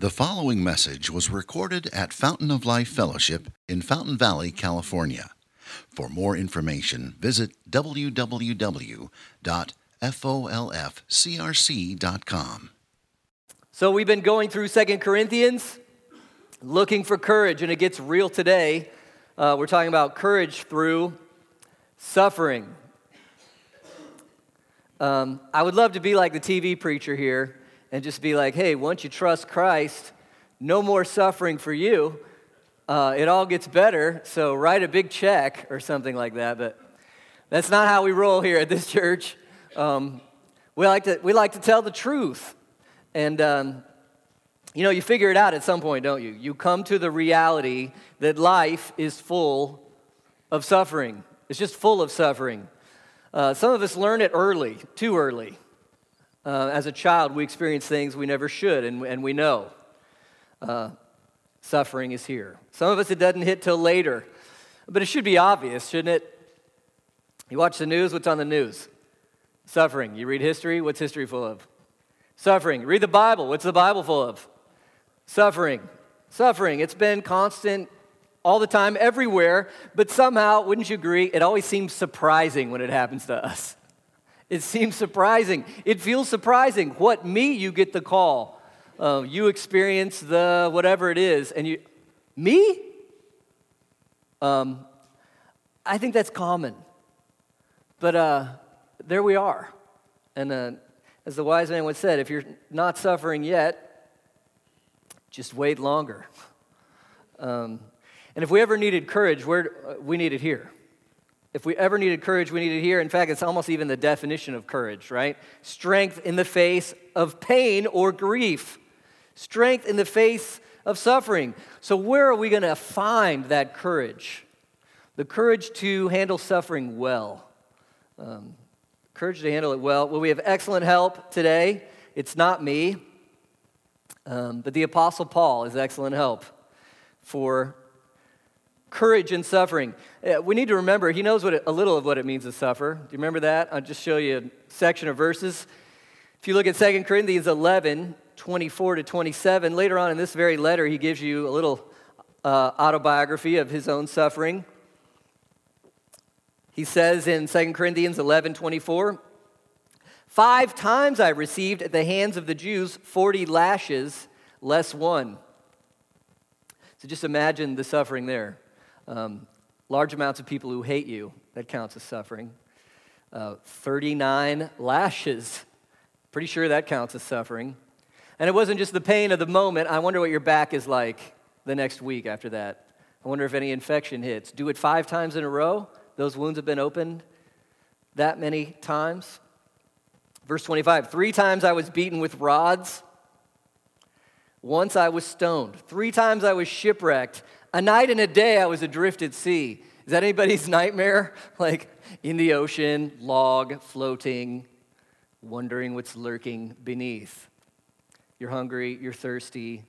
The following message was recorded at Fountain of Life Fellowship in Fountain Valley, California. For more information, visit www.folfcrc.com. So we've been going through Second Corinthians, looking for courage, and it gets real today. Uh, we're talking about courage through suffering. Um, I would love to be like the TV preacher here and just be like, hey, once you trust Christ, no more suffering for you. Uh, it all gets better, so write a big check or something like that. But that's not how we roll here at this church. Um, we, like to, we like to tell the truth. And, um, you know, you figure it out at some point, don't you? You come to the reality that life is full of suffering, it's just full of suffering. Uh, some of us learn it early, too early. Uh, as a child, we experience things we never should, and, and we know uh, suffering is here. Some of us, it doesn't hit till later, but it should be obvious, shouldn't it? You watch the news, what's on the news? Suffering. You read history, what's history full of? Suffering. Read the Bible, what's the Bible full of? Suffering. Suffering. It's been constant all the time, everywhere, but somehow, wouldn't you agree, it always seems surprising when it happens to us. It seems surprising. It feels surprising. What, me, you get the call. Uh, you experience the whatever it is, and you, me? Um, I think that's common. But uh, there we are. And uh, as the wise man once said, if you're not suffering yet, just wait longer. Um, and if we ever needed courage, where uh, we need it here. If we ever needed courage, we need it here. In fact, it's almost even the definition of courage, right? Strength in the face of pain or grief, strength in the face of suffering. So, where are we going to find that courage? The courage to handle suffering well. Um, courage to handle it well. Well, we have excellent help today. It's not me, um, but the Apostle Paul is excellent help for courage in suffering. Uh, we need to remember, he knows what it, a little of what it means to suffer. Do you remember that? I'll just show you a section of verses. If you look at 2 Corinthians 11, 24 to 27, later on in this very letter, he gives you a little uh, autobiography of his own suffering. He says in 2 Corinthians 11, 24, Five times I received at the hands of the Jews 40 lashes, less one. So just imagine the suffering there. Um, large amounts of people who hate you, that counts as suffering. Uh, 39 lashes, pretty sure that counts as suffering. And it wasn't just the pain of the moment. I wonder what your back is like the next week after that. I wonder if any infection hits. Do it five times in a row. Those wounds have been opened that many times. Verse 25 Three times I was beaten with rods. Once I was stoned. Three times I was shipwrecked. A night and a day I was adrift at sea. Is that anybody's nightmare? Like in the ocean, log floating, wondering what's lurking beneath. You're hungry, you're thirsty,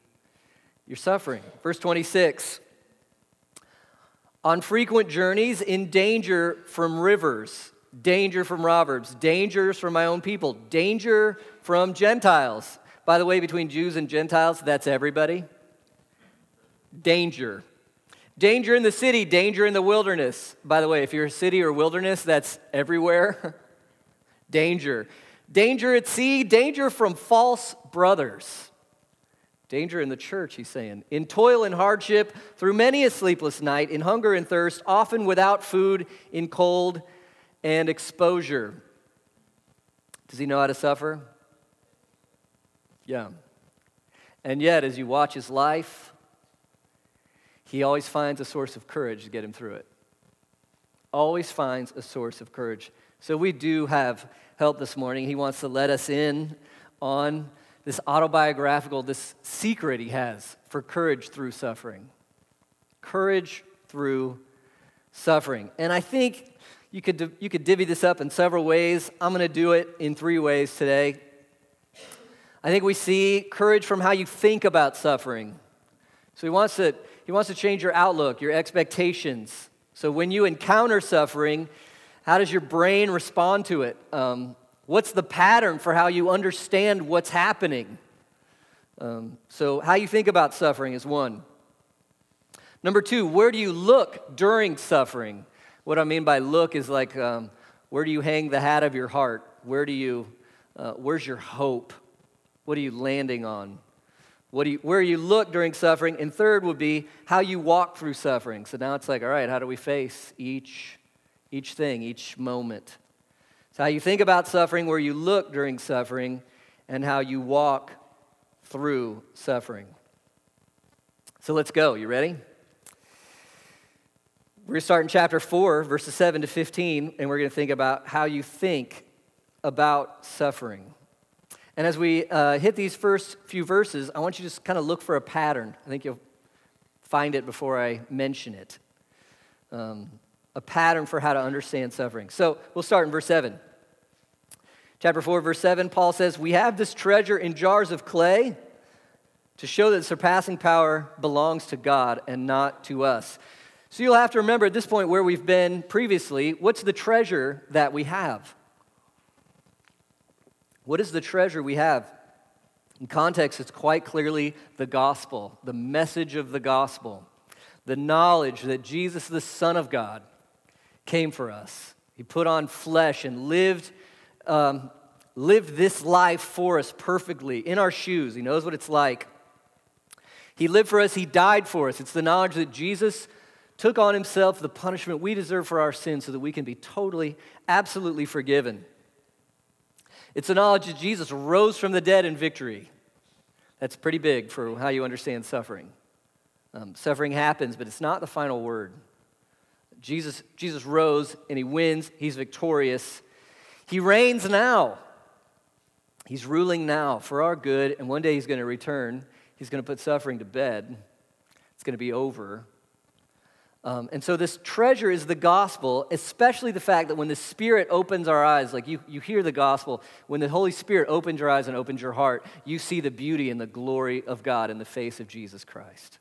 you're suffering. Verse 26 On frequent journeys, in danger from rivers, danger from robbers, dangers from my own people, danger from Gentiles. By the way, between Jews and Gentiles, that's everybody. Danger. Danger in the city, danger in the wilderness. By the way, if you're a city or wilderness, that's everywhere. danger. Danger at sea, danger from false brothers. Danger in the church, he's saying. In toil and hardship, through many a sleepless night, in hunger and thirst, often without food, in cold and exposure. Does he know how to suffer? Yeah. And yet, as you watch his life, he always finds a source of courage to get him through it. Always finds a source of courage. So we do have help this morning. He wants to let us in on this autobiographical, this secret he has for courage through suffering. Courage through suffering. And I think you could, you could divvy this up in several ways. I'm going to do it in three ways today. I think we see courage from how you think about suffering. So he wants to he wants to change your outlook, your expectations. So when you encounter suffering, how does your brain respond to it? Um, what's the pattern for how you understand what's happening? Um, so, how you think about suffering is one. Number two, where do you look during suffering? What I mean by look is like, um, where do you hang the hat of your heart? Where do you, uh, where's your hope? What are you landing on? What do you, where you look during suffering. And third would be how you walk through suffering. So now it's like, all right, how do we face each, each thing, each moment? So how you think about suffering, where you look during suffering, and how you walk through suffering. So let's go. You ready? We're going to start in chapter 4, verses 7 to 15, and we're going to think about how you think about suffering. And as we uh, hit these first few verses, I want you to just kind of look for a pattern. I think you'll find it before I mention it. Um, a pattern for how to understand suffering. So we'll start in verse 7. Chapter 4, verse 7, Paul says, We have this treasure in jars of clay to show that surpassing power belongs to God and not to us. So you'll have to remember at this point where we've been previously. What's the treasure that we have? What is the treasure we have? In context, it's quite clearly the gospel, the message of the gospel, the knowledge that Jesus, the Son of God, came for us. He put on flesh and lived, um, lived this life for us perfectly in our shoes. He knows what it's like. He lived for us, He died for us. It's the knowledge that Jesus took on Himself the punishment we deserve for our sins so that we can be totally, absolutely forgiven. It's the knowledge that Jesus rose from the dead in victory. That's pretty big for how you understand suffering. Um, suffering happens, but it's not the final word. Jesus, Jesus rose and he wins, he's victorious. He reigns now. He's ruling now for our good, and one day he's going to return. He's going to put suffering to bed. It's going to be over. Um, and so, this treasure is the gospel, especially the fact that when the Spirit opens our eyes, like you, you hear the gospel, when the Holy Spirit opens your eyes and opens your heart, you see the beauty and the glory of God in the face of Jesus Christ.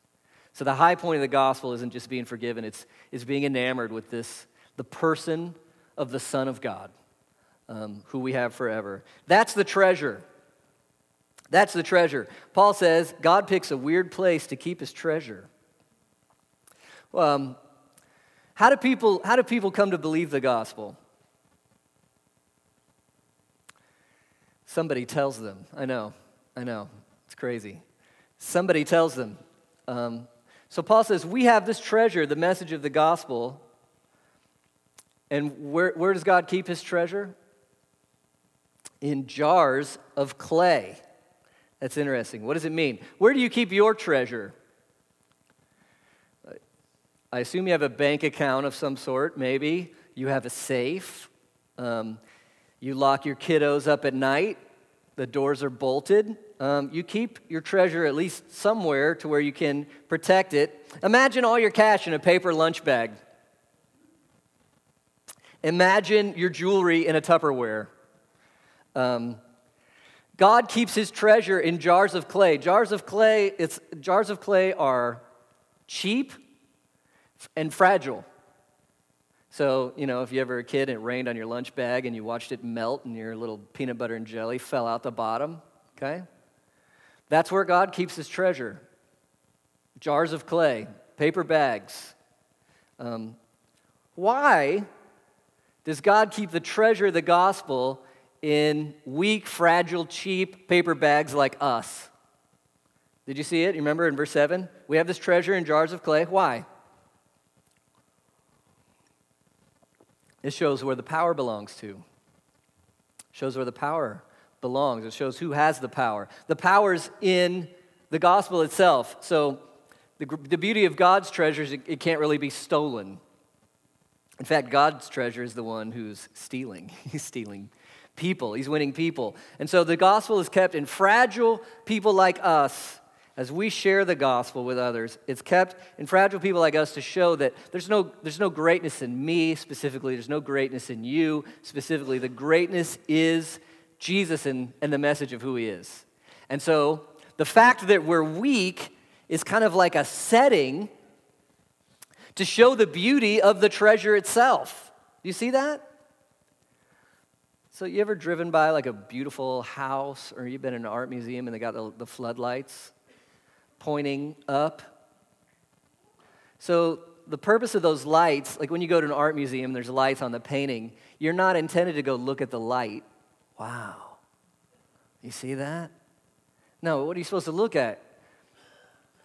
So, the high point of the gospel isn't just being forgiven, it's, it's being enamored with this, the person of the Son of God, um, who we have forever. That's the treasure. That's the treasure. Paul says God picks a weird place to keep his treasure. Um, how, do people, how do people come to believe the gospel? Somebody tells them. I know, I know. It's crazy. Somebody tells them. Um, so Paul says, We have this treasure, the message of the gospel. And where, where does God keep his treasure? In jars of clay. That's interesting. What does it mean? Where do you keep your treasure? I assume you have a bank account of some sort, maybe. You have a safe. Um, you lock your kiddos up at night. The doors are bolted. Um, you keep your treasure at least somewhere to where you can protect it. Imagine all your cash in a paper lunch bag. Imagine your jewelry in a Tupperware. Um, God keeps his treasure in jars of clay. Jars of clay, it's, jars of clay are cheap and fragile. So, you know, if you ever a kid and it rained on your lunch bag and you watched it melt and your little peanut butter and jelly fell out the bottom, okay? That's where God keeps his treasure jars of clay, paper bags. Um, why does God keep the treasure of the gospel in weak, fragile, cheap paper bags like us? Did you see it? You remember in verse 7? We have this treasure in jars of clay. Why? This shows where the power belongs to. Shows where the power belongs. It shows who has the power. The power's in the gospel itself. So the, the beauty of God's treasures, it, it can't really be stolen. In fact, God's treasure is the one who's stealing. He's stealing people, he's winning people. And so the gospel is kept in fragile people like us as we share the gospel with others, it's kept in fragile people like us to show that there's no, there's no greatness in me specifically, there's no greatness in you specifically. The greatness is Jesus and, and the message of who he is. And so the fact that we're weak is kind of like a setting to show the beauty of the treasure itself. Do you see that? So, you ever driven by like a beautiful house or you've been in an art museum and they got the, the floodlights pointing up? So, the purpose of those lights, like when you go to an art museum, there's lights on the painting, you're not intended to go look at the light. Wow. You see that? No, what are you supposed to look at?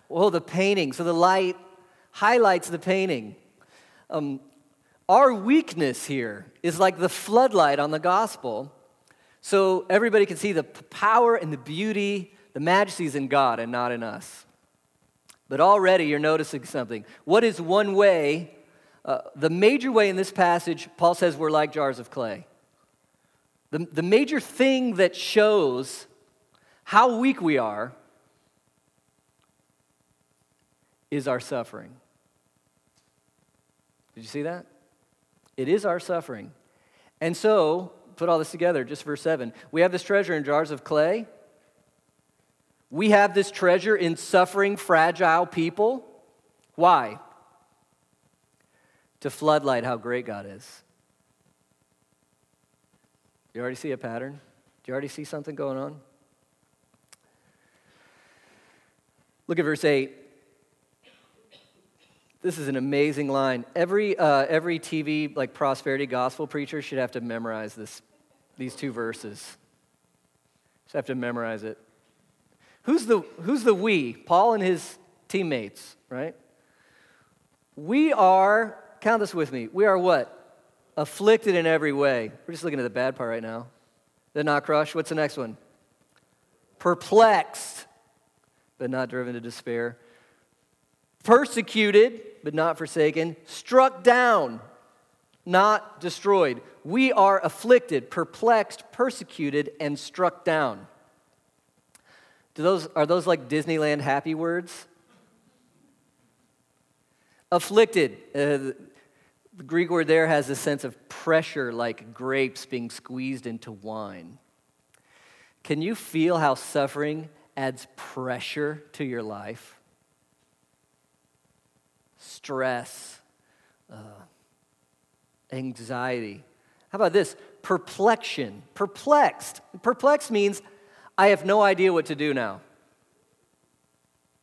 Well, the painting. So the light highlights the painting. Um, our weakness here is like the floodlight on the gospel. So everybody can see the power and the beauty, the majesty is in God and not in us. But already you're noticing something. What is one way? Uh, the major way in this passage, Paul says we're like jars of clay. The, the major thing that shows how weak we are is our suffering. Did you see that? It is our suffering. And so, put all this together, just verse 7. We have this treasure in jars of clay. We have this treasure in suffering, fragile people. Why? To floodlight how great God is. You already see a pattern? Do you already see something going on? Look at verse 8. This is an amazing line. Every, uh, every TV, like prosperity gospel preacher, should have to memorize this, these two verses. Just have to memorize it. Who's the, who's the we? Paul and his teammates, right? We are, count this with me, we are what? Afflicted in every way. We're just looking at the bad part right now. They're not crushed. What's the next one? Perplexed, but not driven to despair persecuted, but not forsaken, struck down, not destroyed. We are afflicted, perplexed, persecuted, and struck down. Do those, are those like Disneyland happy words? Afflicted. Uh, the Greek word there has a sense of pressure, like grapes being squeezed into wine. Can you feel how suffering adds pressure to your life? stress, uh, anxiety. How about this? Perplexion. Perplexed. Perplexed means I have no idea what to do now.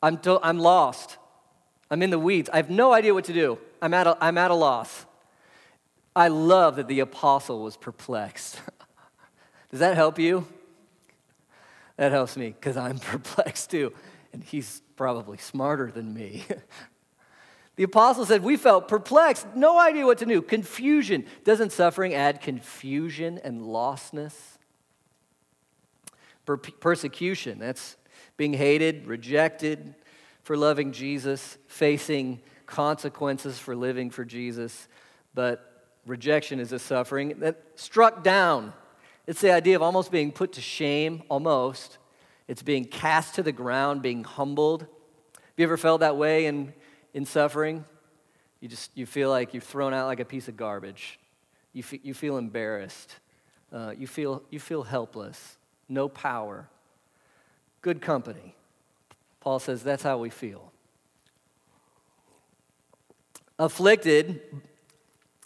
I'm, to, I'm lost. I'm in the weeds. I have no idea what to do. I'm at a, I'm at a loss. I love that the apostle was perplexed. Does that help you? That helps me because I'm perplexed too. And he's probably smarter than me. The apostle said, We felt perplexed, no idea what to do, confusion. Doesn't suffering add confusion and lostness? Per- persecution, that's being hated, rejected for loving Jesus, facing consequences for living for Jesus. But rejection is a suffering that struck down. It's the idea of almost being put to shame, almost. It's being cast to the ground, being humbled. Have you ever felt that way in in suffering, you just you feel like you're thrown out like a piece of garbage. You, you feel embarrassed. Uh, you, feel, you feel helpless, no power. Good company. Paul says that's how we feel. Afflicted,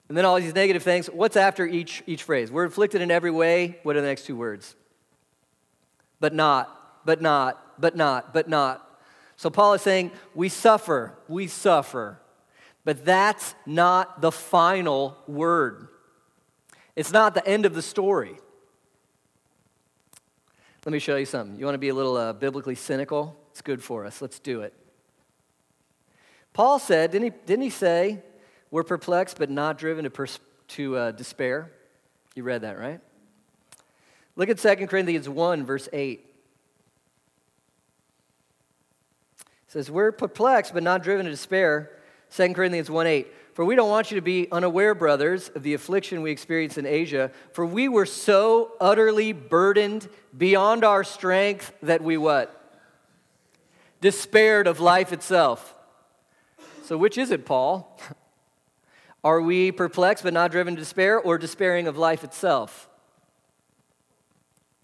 and then all these negative things. What's after each, each phrase? We're afflicted in every way. What are the next two words? But not, but not, but not, but not. So Paul is saying, we suffer, we suffer. But that's not the final word. It's not the end of the story. Let me show you something. You want to be a little uh, biblically cynical? It's good for us. Let's do it. Paul said, didn't he, didn't he say, we're perplexed but not driven to, pers- to uh, despair? You read that, right? Look at 2 Corinthians 1, verse 8. says, We're perplexed, but not driven to despair. 2 Corinthians 1 8. For we don't want you to be unaware, brothers, of the affliction we experienced in Asia, for we were so utterly burdened beyond our strength that we what? Despaired of life itself. So, which is it, Paul? Are we perplexed but not driven to despair, or despairing of life itself?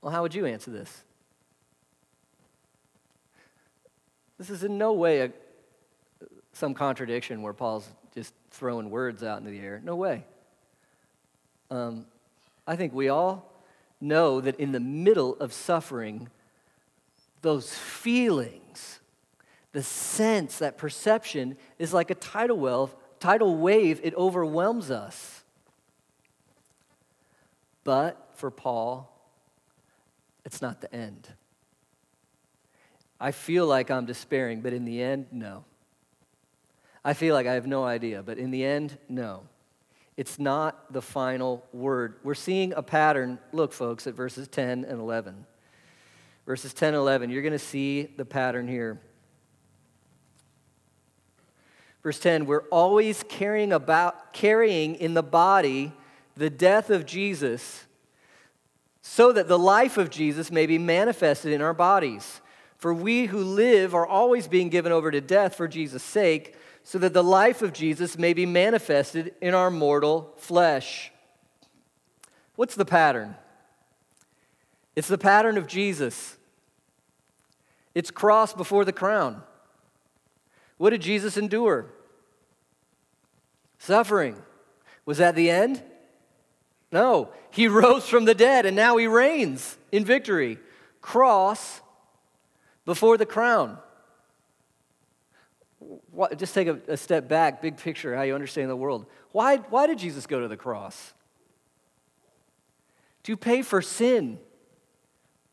Well, how would you answer this? This is in no way a, some contradiction where Paul's just throwing words out into the air. No way. Um, I think we all know that in the middle of suffering, those feelings, the sense, that perception is like a tidal wave, tidal wave, it overwhelms us. But for Paul, it's not the end. I feel like I'm despairing, but in the end, no. I feel like I have no idea, but in the end, no. It's not the final word. We're seeing a pattern. Look, folks, at verses 10 and 11. Verses 10 and 11, you're going to see the pattern here. Verse 10, we're always carrying about carrying in the body the death of Jesus so that the life of Jesus may be manifested in our bodies. For we who live are always being given over to death for Jesus' sake so that the life of Jesus may be manifested in our mortal flesh. What's the pattern? It's the pattern of Jesus. It's cross before the crown. What did Jesus endure? Suffering. Was that the end? No. He rose from the dead and now he reigns in victory. Cross before the crown just take a, a, step back, big picture, how you understand the world. Why, why did Jesus go to the cross? To pay for sin,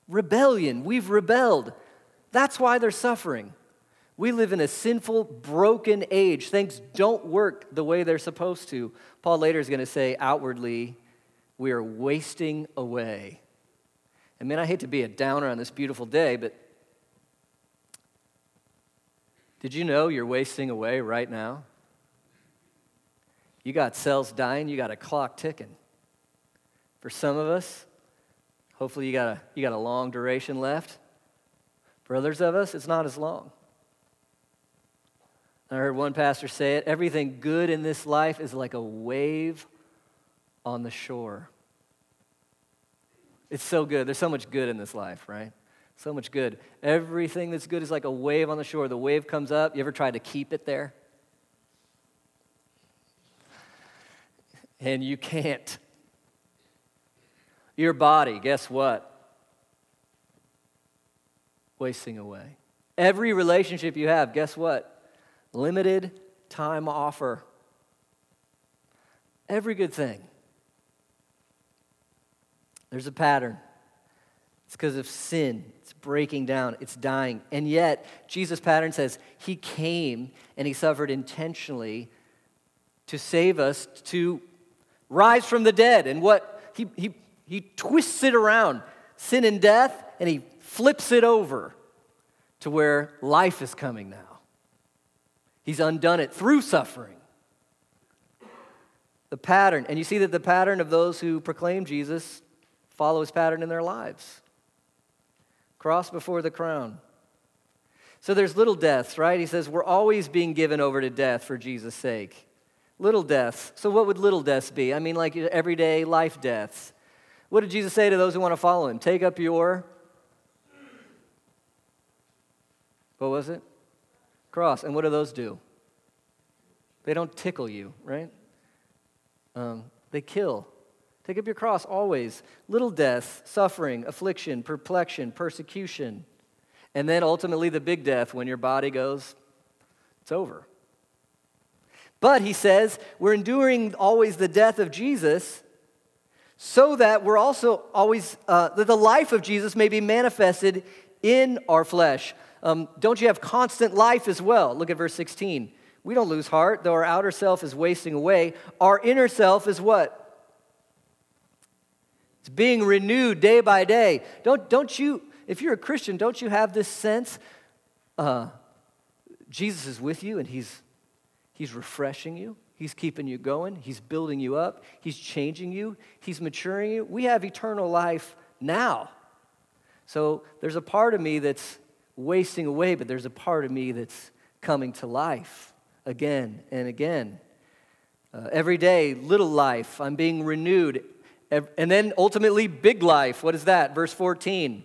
rebellion. We've rebelled. That's why they're suffering. We live in a sinful, broken age. Things don't work the way they're supposed to. Paul later is going to say, outwardly, we are wasting away. I mean, I hate to be a downer on this beautiful day, but did you know you're wasting away right now? You got cells dying, you got a clock ticking. For some of us, hopefully you got a, you got a long duration left. For others of us, it's not as long. I heard one pastor say it everything good in this life is like a wave on the shore. It's so good. There's so much good in this life, right? So much good. Everything that's good is like a wave on the shore. The wave comes up. You ever tried to keep it there? And you can't. Your body, guess what? Wasting away. Every relationship you have, guess what? Limited time offer. Every good thing. There's a pattern. It's because of sin. It's breaking down. It's dying. And yet, Jesus' pattern says he came and he suffered intentionally to save us, to rise from the dead. And what? He, he, he twists it around sin and death, and he flips it over to where life is coming now. He's undone it through suffering. The pattern, and you see that the pattern of those who proclaim Jesus follow his pattern in their lives cross before the crown. So there's little deaths, right? He says we're always being given over to death for Jesus' sake. Little deaths. So what would little deaths be? I mean, like everyday life deaths. What did Jesus say to those who want to follow him? Take up your. What was it? Cross. And what do those do? They don't tickle you, right? Um, they kill. Take up your cross always. Little death, suffering, affliction, perplexion, persecution. And then ultimately the big death when your body goes, it's over. But he says, we're enduring always the death of Jesus so that we're also always, uh, that the life of Jesus may be manifested in our flesh. Um, don't you have constant life as well? Look at verse 16. We don't lose heart, though our outer self is wasting away. Our inner self is what? It's being renewed day by day. Don't, don't you, if you're a Christian, don't you have this sense uh, Jesus is with you and he's, he's refreshing you? He's keeping you going. He's building you up. He's changing you. He's maturing you. We have eternal life now. So there's a part of me that's wasting away, but there's a part of me that's coming to life again and again. Uh, every day, little life, I'm being renewed and then ultimately, big life. What is that? Verse 14.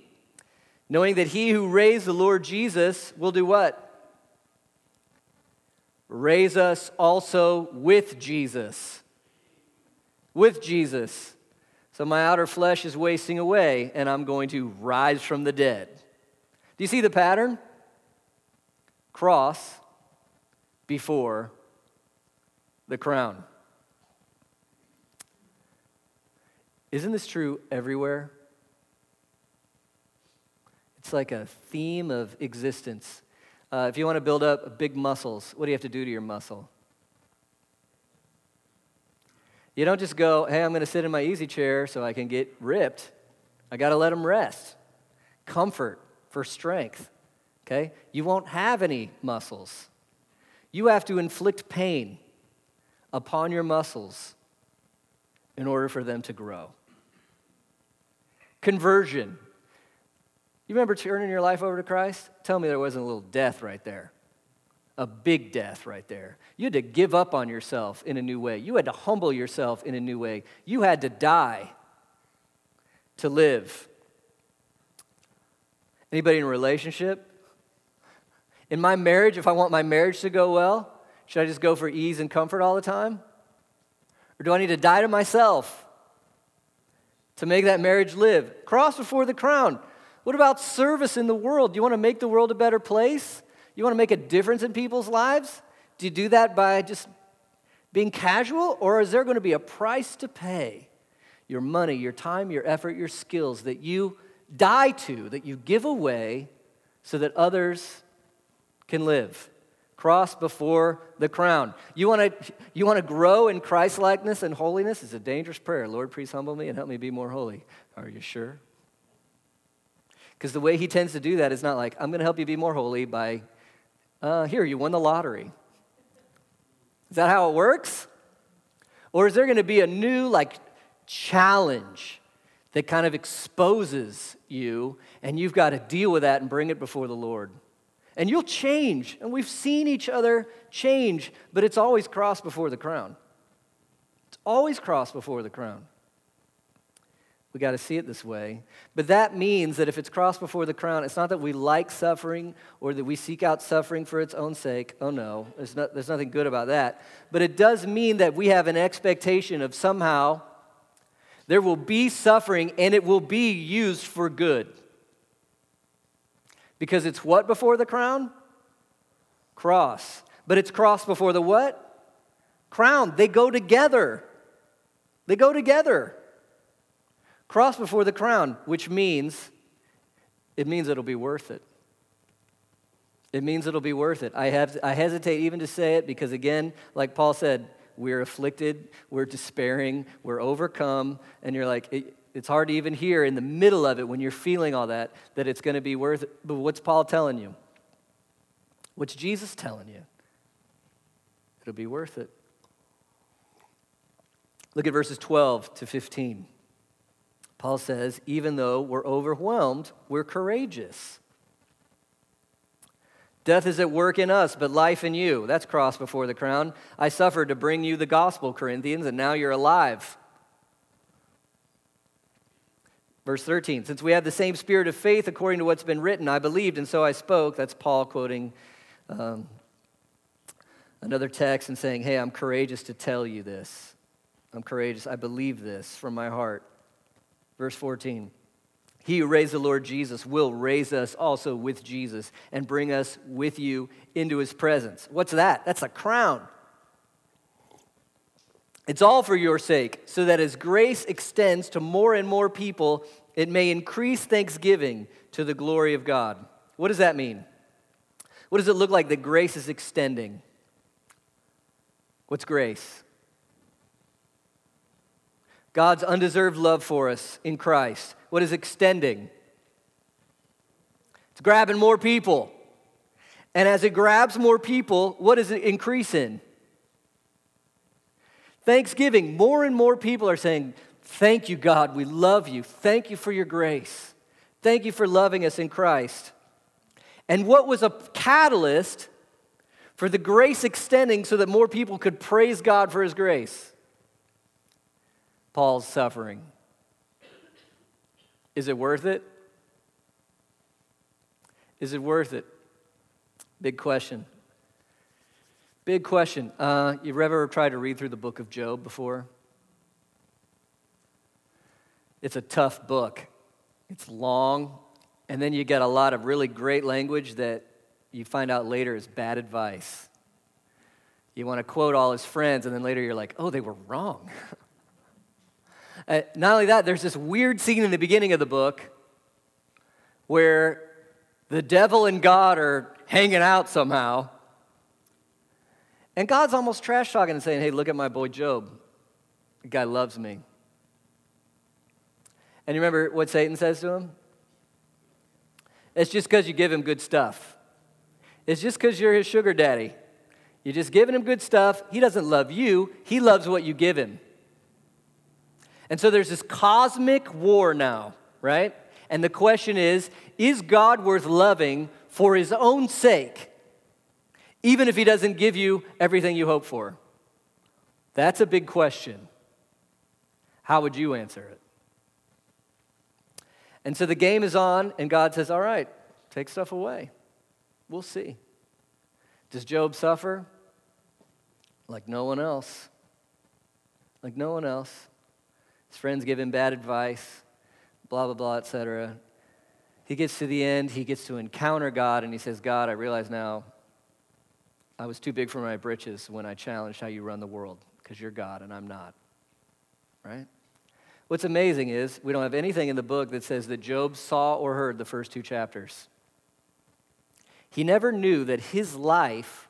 Knowing that he who raised the Lord Jesus will do what? Raise us also with Jesus. With Jesus. So my outer flesh is wasting away, and I'm going to rise from the dead. Do you see the pattern? Cross before the crown. Isn't this true everywhere? It's like a theme of existence. Uh, if you want to build up big muscles, what do you have to do to your muscle? You don't just go, hey, I'm going to sit in my easy chair so I can get ripped. I got to let them rest. Comfort for strength. Okay? You won't have any muscles. You have to inflict pain upon your muscles in order for them to grow. Conversion. You remember turning your life over to Christ? Tell me there wasn't a little death right there a big death right there. You had to give up on yourself in a new way. You had to humble yourself in a new way. You had to die to live. Anybody in a relationship? In my marriage, if I want my marriage to go well, should I just go for ease and comfort all the time? Or do I need to die to myself to make that marriage live? Cross before the crown. What about service in the world? Do you want to make the world a better place? You want to make a difference in people's lives? Do you do that by just being casual, or is there going to be a price to pay? Your money, your time, your effort, your skills that you die to, that you give away so that others can live. Cross before the crown. You want to you want to grow in Christ likeness and holiness? It's a dangerous prayer. Lord, please humble me and help me be more holy. Are you sure? Because the way he tends to do that is not like, I'm going to help you be more holy by uh, here, you won the lottery. Is that how it works? Or is there going to be a new, like, challenge that kind of exposes you, and you've got to deal with that and bring it before the Lord? And you'll change, and we've seen each other change, but it's always cross before the crown. It's always cross before the crown. We got to see it this way. But that means that if it's crossed before the crown, it's not that we like suffering or that we seek out suffering for its own sake. Oh no, there's, not, there's nothing good about that. But it does mean that we have an expectation of somehow there will be suffering and it will be used for good. Because it's what before the crown? Cross. But it's cross before the what? Crown. They go together. They go together. Cross before the crown, which means it means it'll be worth it. It means it'll be worth it. I, have, I hesitate even to say it because, again, like Paul said, we're afflicted, we're despairing, we're overcome, and you're like, it, it's hard to even hear in the middle of it when you're feeling all that that it's going to be worth it. But what's Paul telling you? What's Jesus telling you? It'll be worth it. Look at verses 12 to 15. Paul says, even though we're overwhelmed, we're courageous. Death is at work in us, but life in you. That's cross before the crown. I suffered to bring you the gospel, Corinthians, and now you're alive. Verse 13, since we have the same spirit of faith according to what's been written, I believed and so I spoke. That's Paul quoting um, another text and saying, Hey, I'm courageous to tell you this. I'm courageous. I believe this from my heart. Verse 14 He who raised the Lord Jesus will raise us also with Jesus and bring us with you into his presence. What's that? That's a crown. It's all for your sake, so that as grace extends to more and more people, it may increase thanksgiving to the glory of God. What does that mean? What does it look like that grace is extending? What's grace? God's undeserved love for us in Christ. What is extending? It's grabbing more people. And as it grabs more people, what does it increase in? Thanksgiving. More and more people are saying, Thank you, God. We love you. Thank you for your grace. Thank you for loving us in Christ. And what was a catalyst for the grace extending so that more people could praise God for his grace? Paul's suffering. Is it worth it? Is it worth it? Big question. Big question. Uh, you've ever tried to read through the book of Job before? It's a tough book. It's long, and then you get a lot of really great language that you find out later is bad advice. You want to quote all his friends, and then later you're like, oh, they were wrong. uh, not only that, there's this weird scene in the beginning of the book where the devil and God are hanging out somehow. And God's almost trash talking and saying, hey, look at my boy Job. The guy loves me. And you remember what Satan says to him? It's just because you give him good stuff. It's just because you're his sugar daddy. You're just giving him good stuff. He doesn't love you, he loves what you give him. And so there's this cosmic war now, right? And the question is is God worth loving for his own sake, even if he doesn't give you everything you hope for? That's a big question. How would you answer it? And so the game is on, and God says, All right, take stuff away. We'll see. Does Job suffer? Like no one else. Like no one else. His friends give him bad advice, blah, blah, blah, etc. He gets to the end, he gets to encounter God, and he says, God, I realize now I was too big for my britches when I challenged how you run the world, because you're God and I'm not. Right? What's amazing is we don't have anything in the book that says that Job saw or heard the first two chapters. He never knew that his life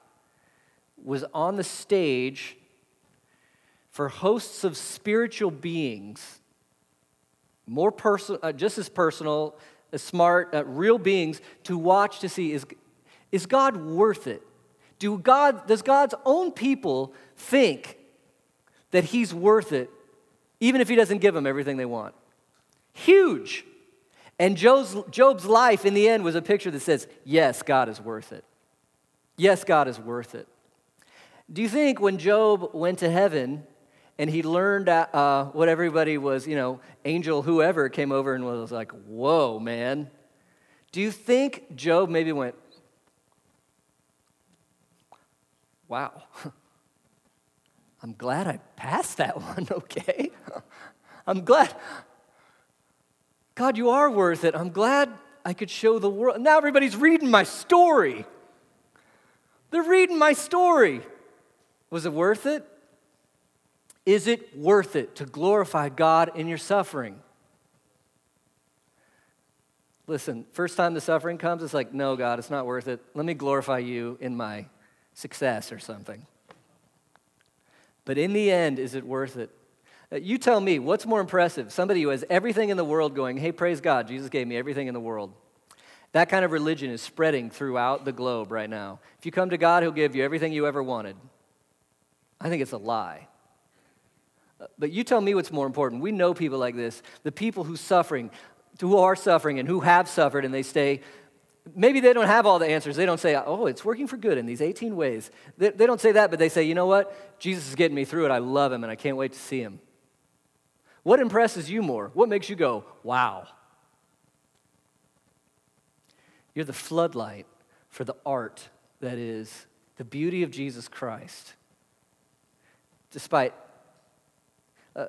was on the stage for hosts of spiritual beings, more personal, uh, just as personal, as smart, uh, real beings to watch to see is, is God worth it? Do God, does God's own people think that He's worth it even if he doesn't give them everything they want. Huge. And Job's, Job's life in the end was a picture that says, yes, God is worth it. Yes, God is worth it. Do you think when Job went to heaven and he learned uh, what everybody was, you know, angel whoever came over and was like, whoa, man, do you think Job maybe went, wow, I'm glad I passed that one, okay? I'm glad. God, you are worth it. I'm glad I could show the world. Now everybody's reading my story. They're reading my story. Was it worth it? Is it worth it to glorify God in your suffering? Listen, first time the suffering comes, it's like, no, God, it's not worth it. Let me glorify you in my success or something. But in the end, is it worth it? Uh, you tell me, what's more impressive? Somebody who has everything in the world going, hey, praise God, Jesus gave me everything in the world. That kind of religion is spreading throughout the globe right now. If you come to God, He'll give you everything you ever wanted. I think it's a lie. Uh, but you tell me what's more important. We know people like this the people who suffering, who are suffering and who have suffered, and they stay maybe they don't have all the answers. They don't say, oh, it's working for good in these 18 ways. They, they, don't say that, but they say, you know what? Jesus is getting me through it. I love him and I can't wait to see him. What impresses you more? What makes you go, wow? You're the floodlight for the art that is the beauty of Jesus Christ. Despite, uh,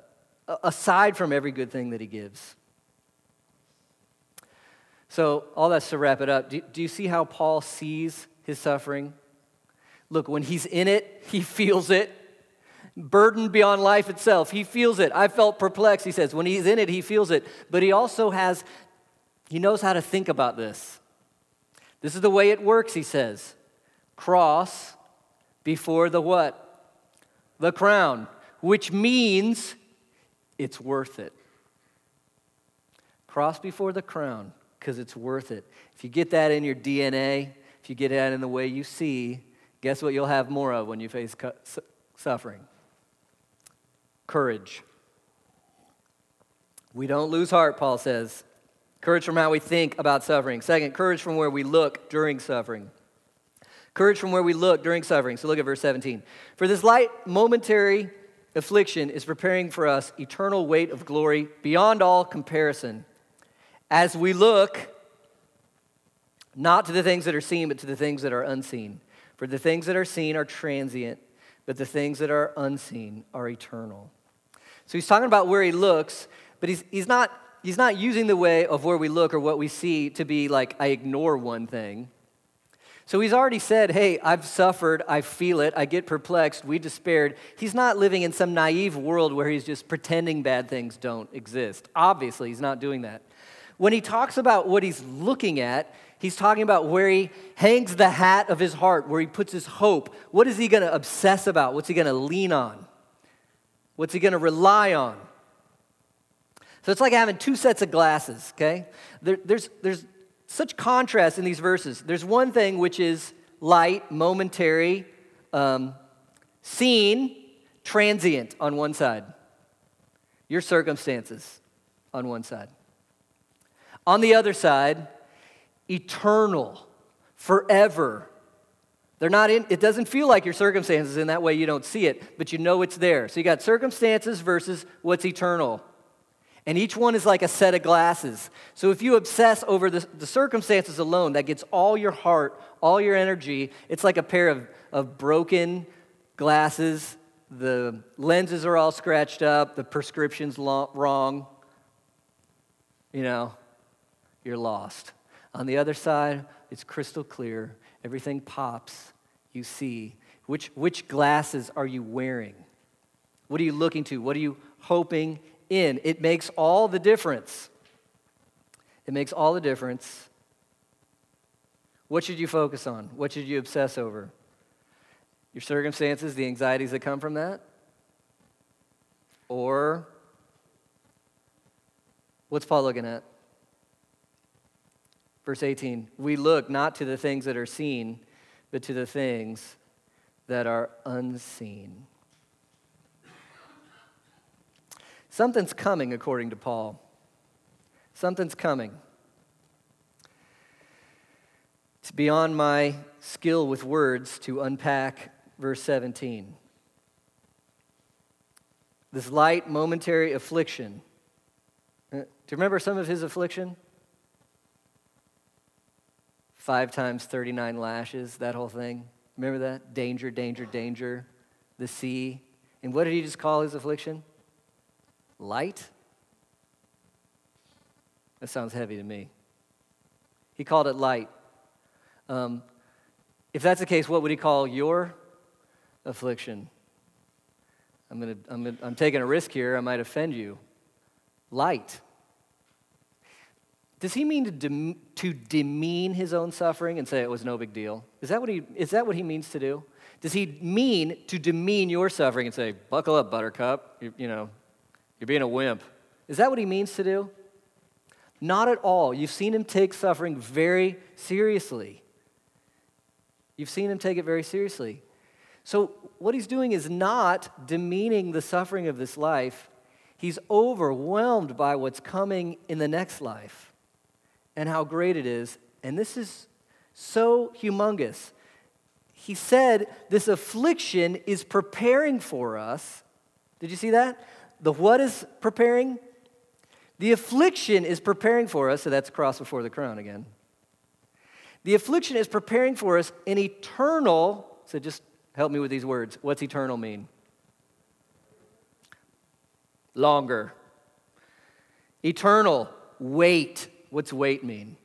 aside from every good thing that he gives. So, all that's to wrap it up. Do, do you see how Paul sees his suffering? Look, when he's in it, he feels it. Burdened beyond life itself, he feels it. I felt perplexed, he says. When he's in it, he feels it. But he also has, he knows how to think about this. This is the way it works, he says. Cross before the what? The crown, which means it's worth it. Cross before the crown, because it's worth it. If you get that in your DNA, if you get that in the way you see, guess what you'll have more of when you face suffering? Courage. We don't lose heart, Paul says. Courage from how we think about suffering. Second, courage from where we look during suffering. Courage from where we look during suffering. So look at verse 17. For this light momentary affliction is preparing for us eternal weight of glory beyond all comparison as we look not to the things that are seen, but to the things that are unseen. For the things that are seen are transient, but the things that are unseen are eternal. So he's talking about where he looks, But he's, he's, not, he's not using the way of where we look or what we see to be like, I ignore one thing. So he's already said, Hey, I've suffered, I feel it, I get perplexed, we despaired. He's not living in some naive world where he's just pretending bad things don't exist. Obviously, he's not doing that. When he talks about what he's looking at, he's talking about where he hangs the hat of his heart, where he puts his hope. What is he going to obsess about? What's he going to lean on? What's he going to rely on? So it's like having two sets of glasses, okay? There, there's, there's such contrast in these verses. There's one thing which is light, momentary, um, seen, transient on one side. Your circumstances on one side. On the other side, eternal, forever. They're not in, it doesn't feel like your circumstances in that way you don't see it, but you know it's there. So you got circumstances versus what's eternal. And each one is like a set of glasses. So if you obsess over the, the, circumstances alone, that gets all your heart, all your energy. It's like a pair of, of broken glasses. The lenses are all scratched up, the prescription's wrong. You know, you're lost. On the other side, it's crystal clear. Everything pops. You see. Which, which glasses are you wearing? What are you looking to? What are you hoping in. It makes all the difference. It makes all the difference. What should you focus on? What should you obsess over? Your circumstances, the anxieties that come from that? Or what's Paul looking at? Verse 18 We look not to the things that are seen, but to the things that are unseen. Something's coming, according to Paul. Something's coming. It's beyond my skill with words to unpack verse 17. This light, momentary affliction. Uh, do you remember some of his affliction? Five times 39 lashes, that whole thing. Remember that? Danger, danger, danger, the sea. And what did he just call his affliction? Light? That sounds heavy to me. He called it light. Um, if that's the case, what would he call your affliction? I'm, gonna, I'm, gonna, I'm taking a risk here. I might offend you. Light. Does he mean to, dem- to demean his own suffering and say it was no big deal? Is that, what he, is that what he means to do? Does he mean to demean your suffering and say, buckle up, buttercup, you, you know, you're being a wimp. Is that what he means to do? Not at all. You've seen him take suffering very seriously. You've seen him take it very seriously. So, what he's doing is not demeaning the suffering of this life. He's overwhelmed by what's coming in the next life and how great it is. And this is so humongous. He said this affliction is preparing for us. Did you see that? the what is preparing? The affliction is preparing for us, so that's cross before the crown again. The affliction is preparing for us an eternal, so just help me with these words. What's eternal mean? Longer. Eternal, weight. What's weight mean?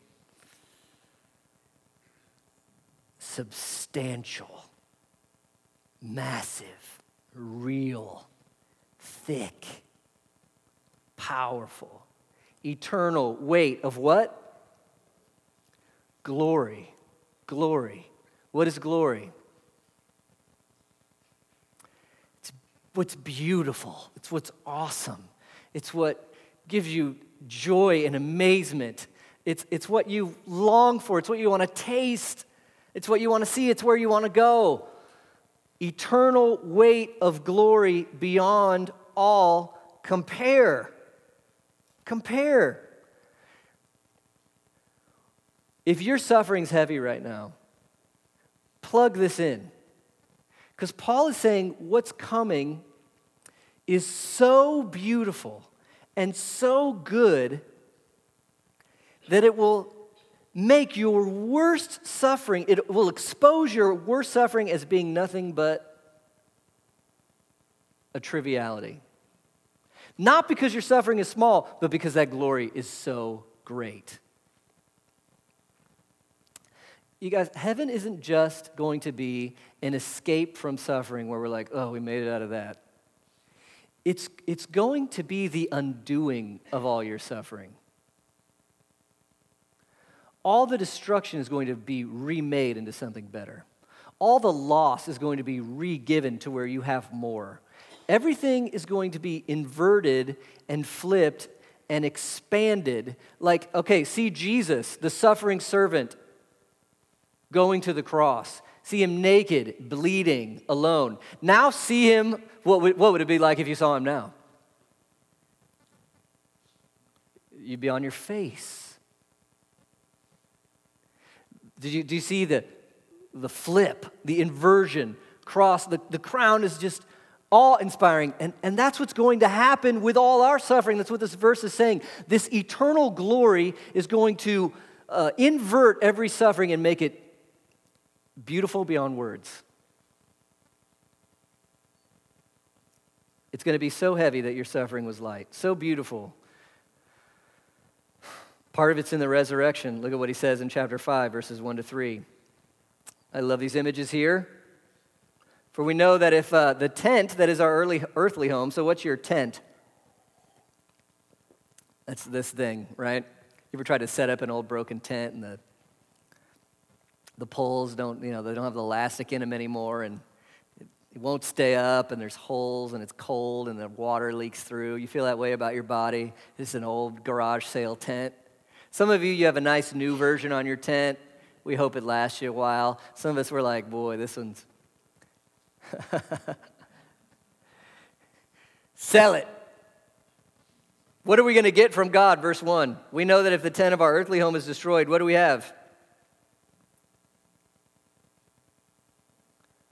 Substantial, massive, real thick, powerful, eternal weight of what? Glory. Glory. What is glory? It's what's beautiful, it's what's awesome, it's what gives you joy and amazement. It's, it's what you long for, it's what you want to taste, it's what you want to see, it's where you want to go eternal weight of glory beyond all compare. Compare. If your suffering's heavy right now, plug this in. Because Paul is saying what's coming is so beautiful and so good that it will make your worst suffering, it will expose your worst suffering as being nothing but a triviality. Not because your suffering is small, but because that glory is so great. You guys, heaven isn't just going to be an escape from suffering where we're like, oh, we made it out of that. It's, it's going to be the undoing of all your suffering. All the destruction is going to be remade into something better. All the loss is going to be re given to where you have more. Everything is going to be inverted and flipped and expanded. Like, okay, see Jesus, the suffering servant, going to the cross. See him naked, bleeding, alone. Now see him, what would, what would it be like if you saw him now? You'd be on your face. Did you, do you see the, the flip, the inversion, cross? The, the crown is just awe inspiring. And, and that's what's going to happen with all our suffering. That's what this verse is saying. This eternal glory is going to uh, invert every suffering and make it beautiful beyond words. It's going to be so heavy that your suffering was light, so beautiful. Part of it's in the resurrection. Look at what he says in chapter 5, verses 1 to 3. I love these images here. For we know that if uh, the tent that is our early, earthly home, so what's your tent? That's this thing, right? You ever tried to set up an old broken tent and the, the poles don't, you know, they don't have the elastic in them anymore and it, won't stay up and there's holes and it's cold and the water leaks through. You feel that way about your body. This is an old garage sale tent. Some of you, you have a nice new version on your tent. We hope it lasts you a while. Some of us were like, boy, this one's Sell it. What are we going to get from God? Verse 1. We know that if the tent of our earthly home is destroyed, what do we have?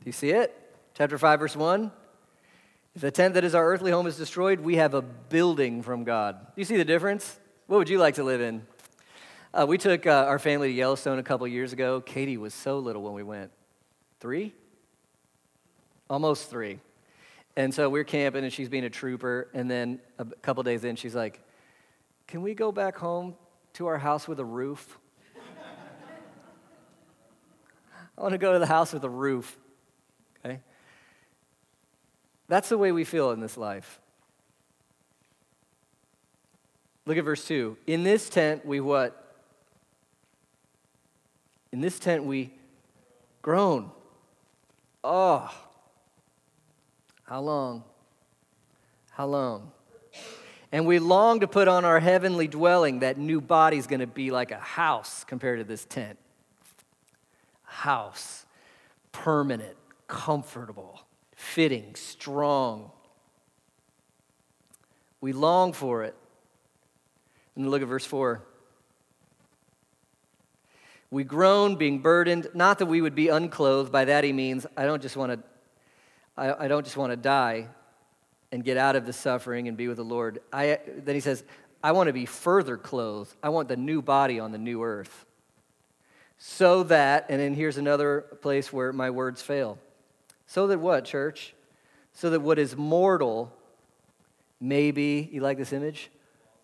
Do you see it? Chapter 5, verse 1. If the tent that is our earthly home is destroyed, we have a building from God. Do you see the difference? What would you like to live in? Uh, we took uh, our family to Yellowstone a couple years ago. Katie was so little when we went. Three? almost three. And so we're camping, and she's being a trooper. And then a couple days in, she's like, Can we go back home to our house with a roof? I want to go to the house with a roof. Okay? That's the way we feel in this life. Look at verse 2. In this tent, we what? In this tent, we groan. Oh, how long? How long? And we long to put on our heavenly dwelling. That new body is going to be like a house compared to this tent. House, permanent, comfortable, fitting, strong. We long for it. And look at verse 4. We groan, being burdened, not that we would be unclothed. By that he means, I don't just want to I, I don't just want to die and get out of the suffering and be with the Lord. I, then he says, I want to be further clothed. I want the new body on the new earth. So that, and then here's another place where my words fail. So that what, church? So that what is mortal may be, you like this image?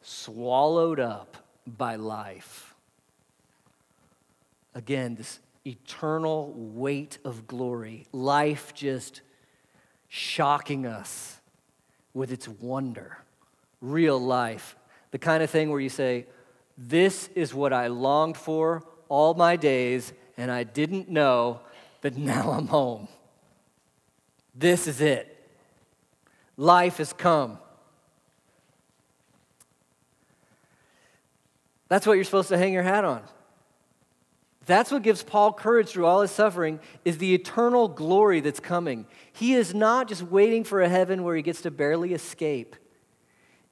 Swallowed up by life. Again, this eternal weight of glory. Life just shocking us with its wonder. Real life. The kind of thing where you say, This is what I longed for all my days, and I didn't know, but now I'm home. This is it. Life has come. That's what you're supposed to hang your hat on. That's what gives Paul courage through all his suffering is the eternal glory that's coming. He is not just waiting for a heaven where he gets to barely escape.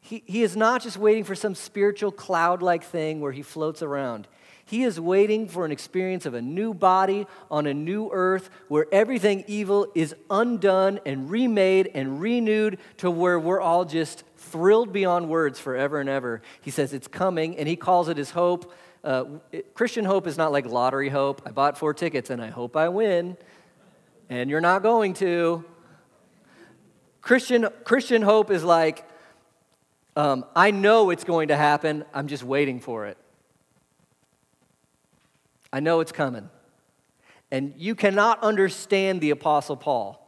He, he is not just waiting for some spiritual cloud like thing where he floats around. He is waiting for an experience of a new body on a new earth where everything evil is undone and remade and renewed to where we're all just thrilled beyond words forever and ever. He says it's coming, and he calls it his hope uh, Christian hope is not like lottery hope. I bought four tickets and I hope I win, and you're not going to. Christian, Christian hope is like, Um, I know it's going to happen, I'm just waiting for it. I know it's coming. And you cannot understand the Apostle Paul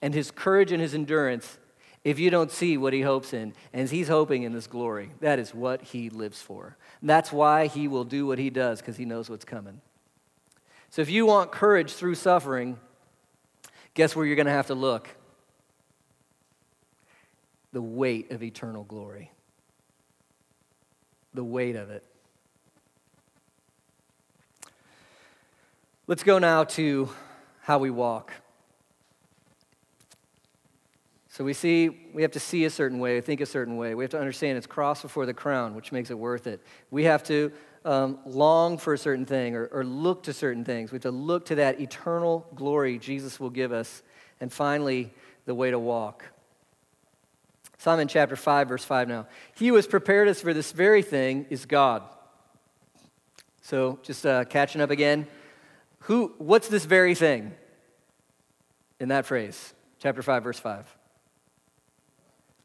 and his courage and his endurance if you don't see what he hopes in. And he's hoping in this glory. That is what he lives for. And that's why he will do what he does, because he knows what's coming. So if you want courage through suffering, guess where you're going to have to look? The weight of eternal glory. The weight of it. Let's go now to how we walk. So we see, we have to see a certain way, think a certain way. We have to understand it's cross before the crown, which makes it worth it. We have to um, long for a certain thing or, or look to certain things. We have to look to that eternal glory Jesus will give us. And finally, the way to walk. Simon chapter 5, verse 5 now. He who has prepared us for this very thing is God. So just uh, catching up again. Who, what's this very thing in that phrase? Chapter 5, verse 5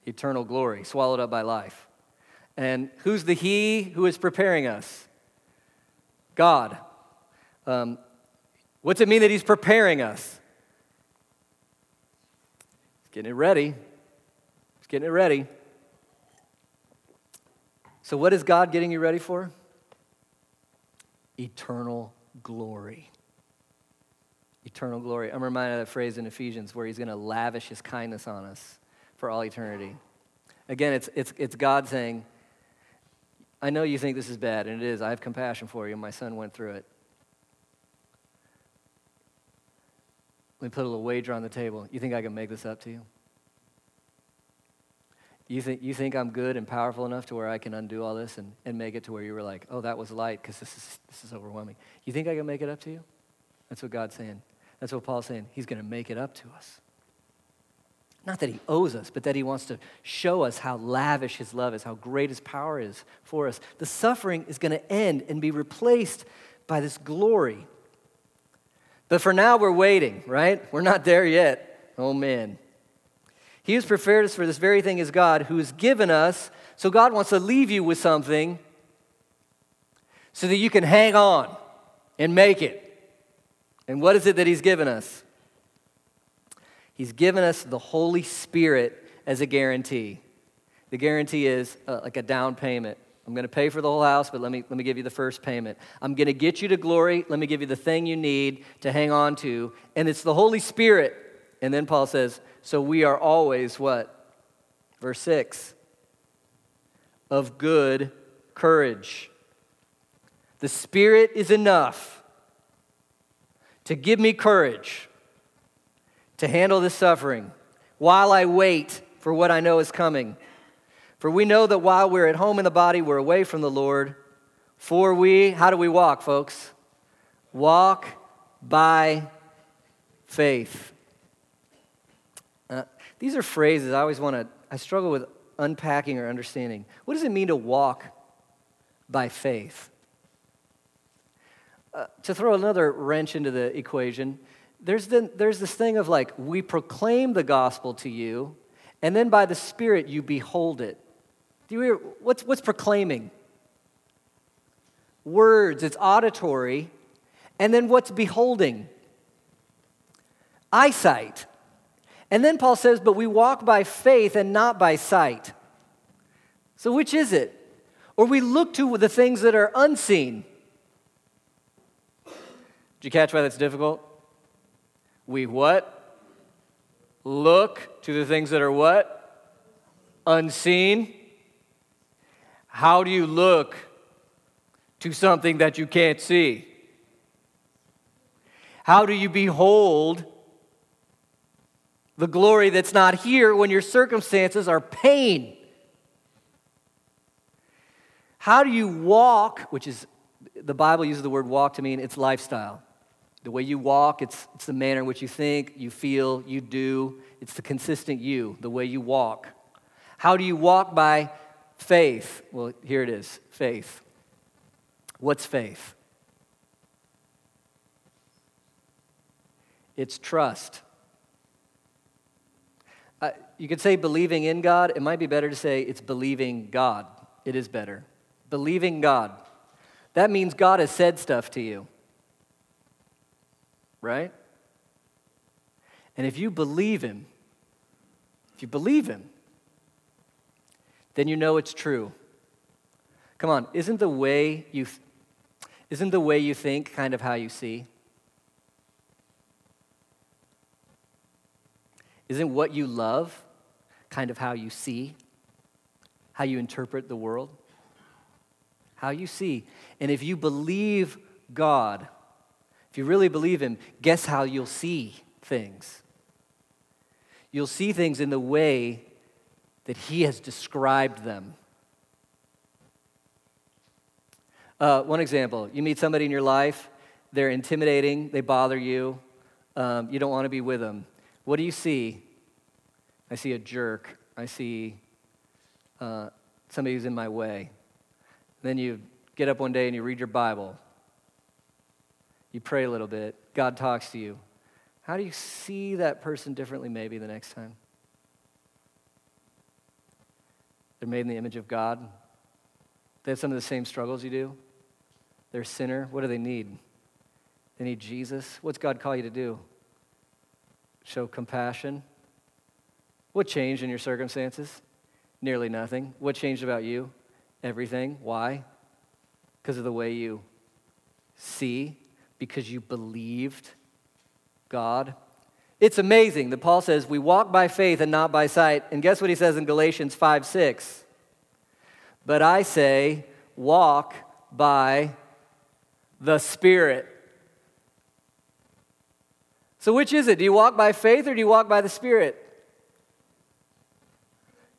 eternal glory, swallowed up by life. And who's the He who is preparing us? God. Um, what's it mean that He's preparing us? He's getting it ready. He's getting it ready. So, what is God getting you ready for? Eternal glory. Eternal glory. I'm reminded of that phrase in Ephesians where He's going to lavish His kindness on us for all eternity. Again, it's, it's, it's God saying, I know you think this is bad, and it is. I have compassion for you. My son went through it. Let me put a little wager on the table. You think I can make this up to you? You think, you think I'm good and powerful enough to where I can undo all this and, and make it to where you were like, oh, that was light because this is, this is overwhelming. You think I can make it up to you? That's what God's saying. That's what Paul's saying. He's going to make it up to us. Not that he owes us, but that he wants to show us how lavish his love is, how great his power is for us. The suffering is going to end and be replaced by this glory. But for now, we're waiting, right? We're not there yet. Oh, man. He who's prepared us for this very thing is God, who has given us. So God wants to leave you with something so that you can hang on and make it. And what is it that He's given us? He's given us the Holy Spirit as a guarantee. The guarantee is uh, like a down payment. I'm going to pay for the whole house, but let me, let me give you the first payment. I'm going to get you to glory. Let me give you the thing you need to hang on to. And it's the Holy Spirit. And then Paul says, So we are always what? Verse 6 of good courage. The Spirit is enough to give me courage to handle this suffering while I wait for what I know is coming. For we know that while we're at home in the body, we're away from the Lord. For we, how do we walk, folks? Walk by faith. Uh, these are phrases I always want to, I struggle with unpacking or understanding. What does it mean to walk by faith? Uh, to throw another wrench into the equation, there's, the, there's this thing of like, we proclaim the gospel to you, and then by the Spirit you behold it. Do you hear? What's, what's proclaiming? Words, it's auditory. And then what's beholding? Eyesight. And then Paul says, but we walk by faith and not by sight. So which is it? Or we look to the things that are unseen. Did you catch why that's difficult? We what? Look to the things that are what? Unseen. How do you look to something that you can't see? How do you behold the glory that's not here when your circumstances are pain? How do you walk, which is the Bible uses the word walk to mean it's lifestyle. The way you walk, it's, it's the manner in which you think, you feel, you do. It's the consistent you, the way you walk. How do you walk by faith? Well, here it is faith. What's faith? It's trust. I, you could say believing in God. It might be better to say it's believing God. It is better. Believing God. That means God has said stuff to you. Right? And if you believe Him, if you believe Him, then you know it's true. Come on, isn't the way you isn't the way you think kind of how you see? Isn't what you love kind of how you see? How you interpret the world? How you see. And if you believe God, if you really believe Him, guess how you'll see things? You'll see things in the way that He has described them. Uh, one example you meet somebody in your life, they're intimidating, they bother you, um, you don't want to be with them. What do you see? I see a jerk. I see uh, somebody who's in my way. Then you get up one day and you read your Bible. You pray a little bit. God talks to you. How do you see that person differently maybe the next time? They're made in the image of God. They have some of the same struggles you do. They're a sinner. What do they need? They need Jesus. What's God call you to do? show compassion. What changed in your circumstances? Nearly nothing. What changed about you? Everything. Why? Because of the way you see, because you believed God. It's amazing that Paul says we walk by faith and not by sight. And guess what he says in Galatians 5 6? But I say, walk by the Spirit. So, which is it? Do you walk by faith or do you walk by the Spirit?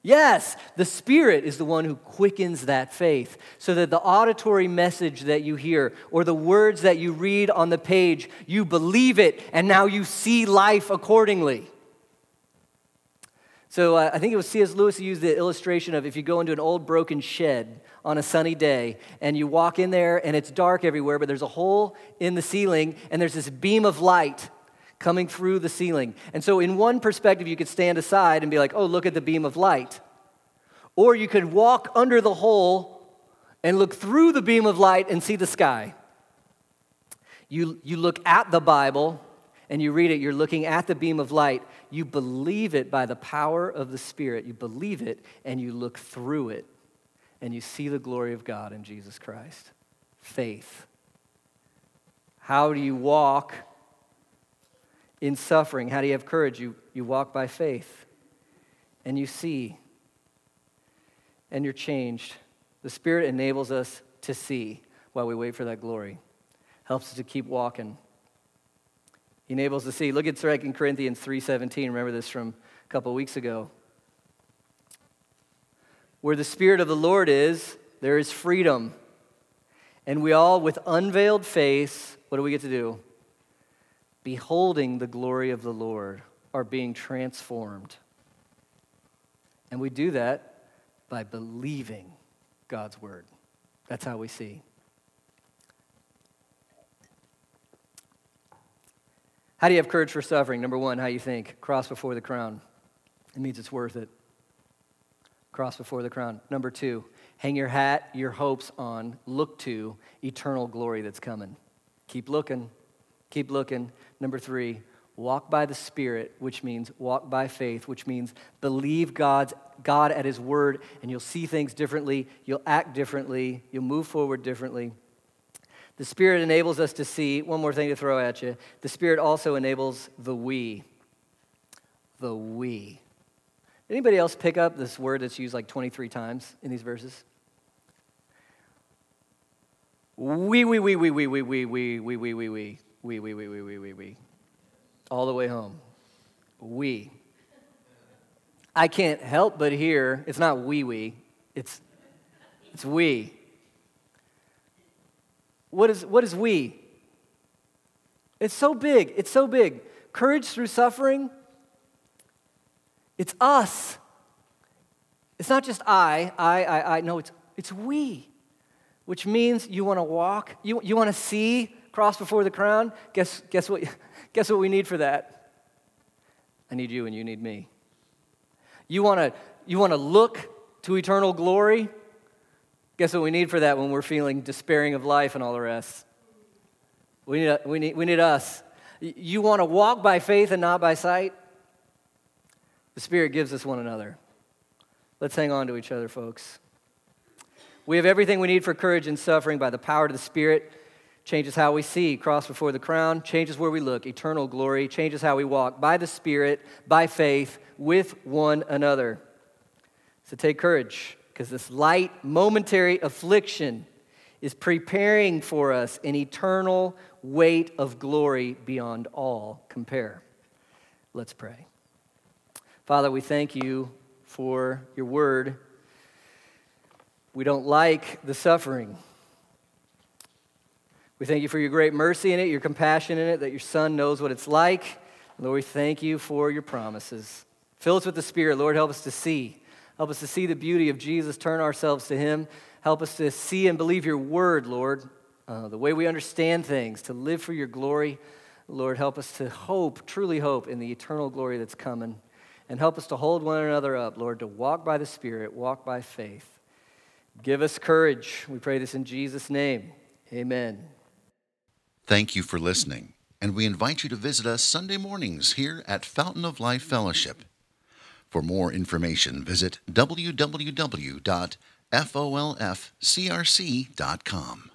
Yes, the Spirit is the one who quickens that faith so that the auditory message that you hear or the words that you read on the page, you believe it and now you see life accordingly. So uh, I think it was C.S. Lewis who used the illustration of if you go into an old broken shed on a sunny day and you walk in there and it's dark everywhere, but there's a hole in the ceiling and there's this beam of light coming through the ceiling. And so, in one perspective, you could stand aside and be like, oh, look at the beam of light. Or you could walk under the hole and look through the beam of light and see the sky. You, you look at the Bible and you read it, you're looking at the beam of light. You believe it by the power of the Spirit. You believe it and you look through it and you see the glory of God in Jesus Christ. Faith. How do you walk in suffering. How do you have courage? You, you walk by faith and you see and you're changed. The Spirit enables us to see while we wait for that glory, helps us to keep walking. He enables us to see. Look at 2 Corinthians 3.17. Remember this from a couple weeks ago. Where the Spirit of the Lord is, there is freedom. And we all, with unveiled face, what do we get to do? Beholding the glory of the Lord, are being transformed. And we do that by believing God's word. That's how we see. How do you have courage for suffering? Number one, how you think? Cross before the crown. It means it's worth it. Cross before the crown. Number two, hang your hat, your hopes on, look to eternal glory that's coming. Keep looking. Keep looking. Number three, walk by the Spirit, which means walk by faith, which means believe God's, God at His word, and you'll see things differently, you'll act differently, you'll move forward differently. The Spirit enables us to see, one more thing to throw at you. The Spirit also enables the we. The we. Anybody else pick up this word that's used like 23 times in these verses? We, we, we, we, we, we, we, we, we, we, we, we. We, we, we, we, we, we, we. All the way home. We. I can't help but hear, it's not we, we, it's, it's we. What is, what is we? It's so big. It's so big. Courage through suffering, it's us. It's not just I, I, I, I. No, it's, it's we, which means you want to walk, you, you want to see cross before the crown, guess, guess, what, guess what we need for that? I need you and you need me. You want to you want to look to eternal glory? Guess what we need for that when we're feeling despairing of life and all the rest? We need, we need, we need us. You want to walk by faith and not by sight? The Spirit gives us one another. Let's hang on to each other, folks. We have everything we need for courage and suffering by the power of the Spirit. Changes how we see, cross before the crown, changes where we look, eternal glory, changes how we walk by the Spirit, by faith, with one another. So take courage, because this light, momentary affliction is preparing for us an eternal weight of glory beyond all compare. Let's pray. Father, we thank you for your word. We don't like the suffering. We thank you for your great mercy in it, your compassion in it, that your Son knows what it's like. Lord, we thank you for your promises. Fill us with the Spirit. Lord, help us to see. Help us to see the beauty of Jesus, turn ourselves to Him. Help us to see and believe your word, Lord, uh, the way we understand things, to live for your glory. Lord, help us to hope, truly hope, in the eternal glory that's coming. And help us to hold one another up, Lord, to walk by the Spirit, walk by faith. Give us courage. We pray this in Jesus' name. Amen. Thank you for listening, and we invite you to visit us Sunday mornings here at Fountain of Life Fellowship. For more information, visit www.folfcrc.com.